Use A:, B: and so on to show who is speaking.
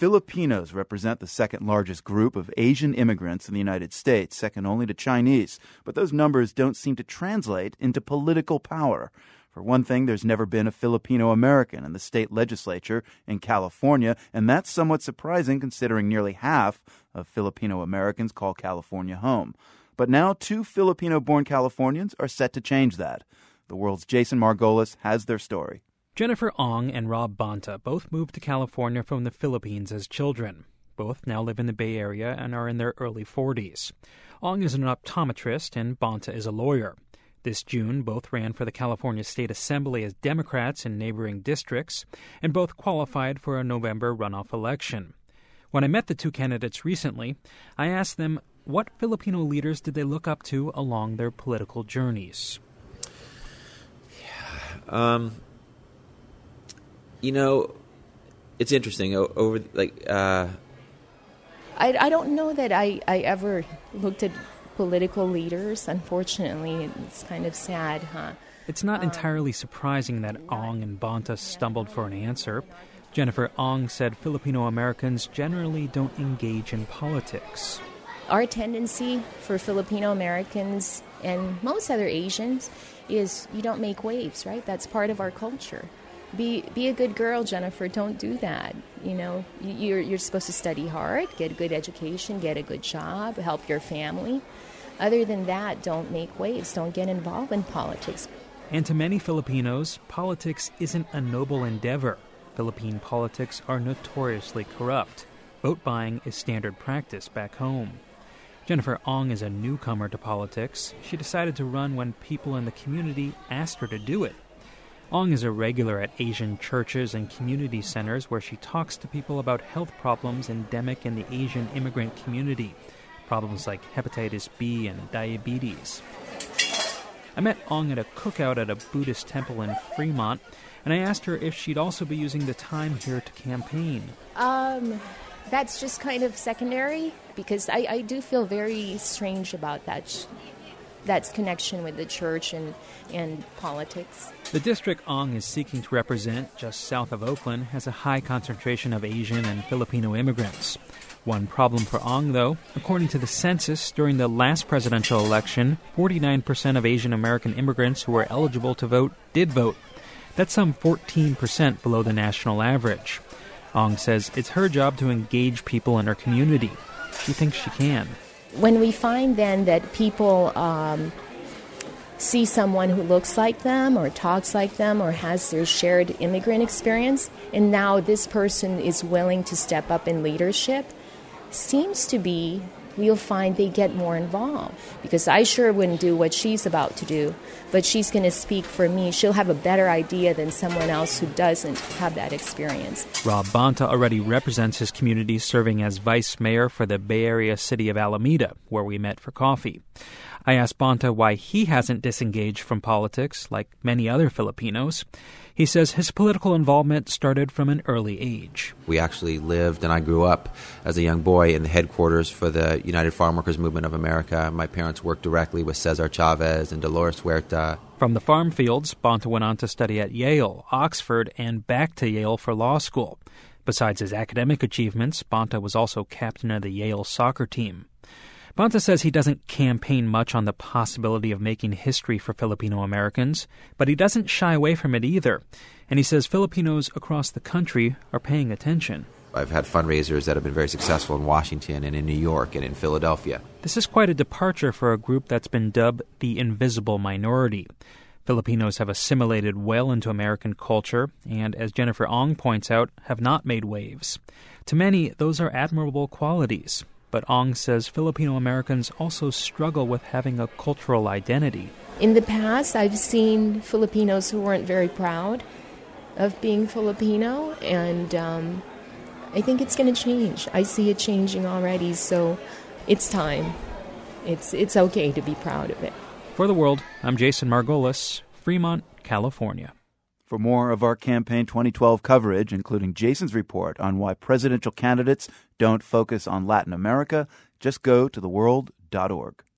A: Filipinos represent the second largest group of Asian immigrants in the United States, second only to Chinese. But those numbers don't seem to translate into political power. For one thing, there's never been a Filipino American in the state legislature in California, and that's somewhat surprising considering nearly half of Filipino Americans call California home. But now, two Filipino born Californians are set to change that. The world's Jason Margolis has their story.
B: Jennifer Ong and Rob Bonta both moved to California from the Philippines as children. Both now live in the Bay Area and are in their early 40s. Ong is an optometrist and Bonta is a lawyer. This June, both ran for the California State Assembly as Democrats in neighboring districts, and both qualified for a November runoff election. When I met the two candidates recently, I asked them what Filipino leaders did they look up to along their political journeys.
C: Yeah, um, you know, it's interesting. Over like, uh,
D: I I don't know that I I ever looked at political leaders. Unfortunately, it's kind of sad, huh?
B: It's not entirely surprising that Ong and Bonta stumbled for an answer. Jennifer Ong said Filipino Americans generally don't engage in politics.
D: Our tendency for Filipino Americans and most other Asians is you don't make waves, right? That's part of our culture be be a good girl, Jennifer. Don't do that. You know, you're you're supposed to study hard, get a good education, get a good job, help your family. Other than that, don't make waves. Don't get involved in politics.
B: And to many Filipinos, politics isn't a noble endeavor. Philippine politics are notoriously corrupt. Vote buying is standard practice back home. Jennifer Ong is a newcomer to politics. She decided to run when people in the community asked her to do it. Ong is a regular at Asian churches and community centers where she talks to people about health problems endemic in the Asian immigrant community, problems like hepatitis B and diabetes. I met Ong at a cookout at a Buddhist temple in Fremont, and I asked her if she'd also be using the time here to campaign.
D: Um, that's just kind of secondary because I, I do feel very strange about that that's connection with the church and, and politics.
B: The district Ong is seeking to represent, just south of Oakland, has a high concentration of Asian and Filipino immigrants. One problem for Ong, though, according to the census, during the last presidential election, 49% of Asian American immigrants who were eligible to vote did vote. That's some 14% below the national average. Ong says it's her job to engage people in her community. She thinks she can
D: when we find then that people um, see someone who looks like them or talks like them or has their shared immigrant experience, and now this person is willing to step up in leadership, seems to be we'll find they get more involved because I sure wouldn't do what she's about to do, but she's going to speak for me. She'll have a better idea than someone else who doesn't have that experience.
B: Rob Bonta already represents his community serving as vice mayor for the Bay Area city of Alameda, where we met for coffee. I asked Bonta why he hasn't disengaged from politics like many other Filipinos. He says his political involvement started from an early age.
C: We actually lived and I grew up as a young boy in the headquarters for the United Farm Workers Movement of America. My parents worked directly with Cesar Chavez and Dolores Huerta.
B: From the farm fields, Bonta went on to study at Yale, Oxford, and back to Yale for law school. Besides his academic achievements, Bonta was also captain of the Yale soccer team. Bonta says he doesn't campaign much on the possibility of making history for Filipino Americans, but he doesn't shy away from it either. And he says Filipinos across the country are paying attention.
C: I've had fundraisers that have been very successful in Washington and in New York and in Philadelphia.
B: This is quite a departure for a group that's been dubbed the invisible minority. Filipinos have assimilated well into American culture and, as Jennifer Ong points out, have not made waves. To many, those are admirable qualities, but Ong says Filipino Americans also struggle with having a cultural identity.
D: In the past, I've seen Filipinos who weren't very proud of being Filipino, and um, I think it's going to change. I see it changing already, so it's time. It's, it's okay to be proud of it.
B: For the world, I'm Jason Margolis, Fremont, California.
A: For more of our campaign 2012 coverage, including Jason's report on why presidential candidates don't focus on Latin America, just go to theworld.org.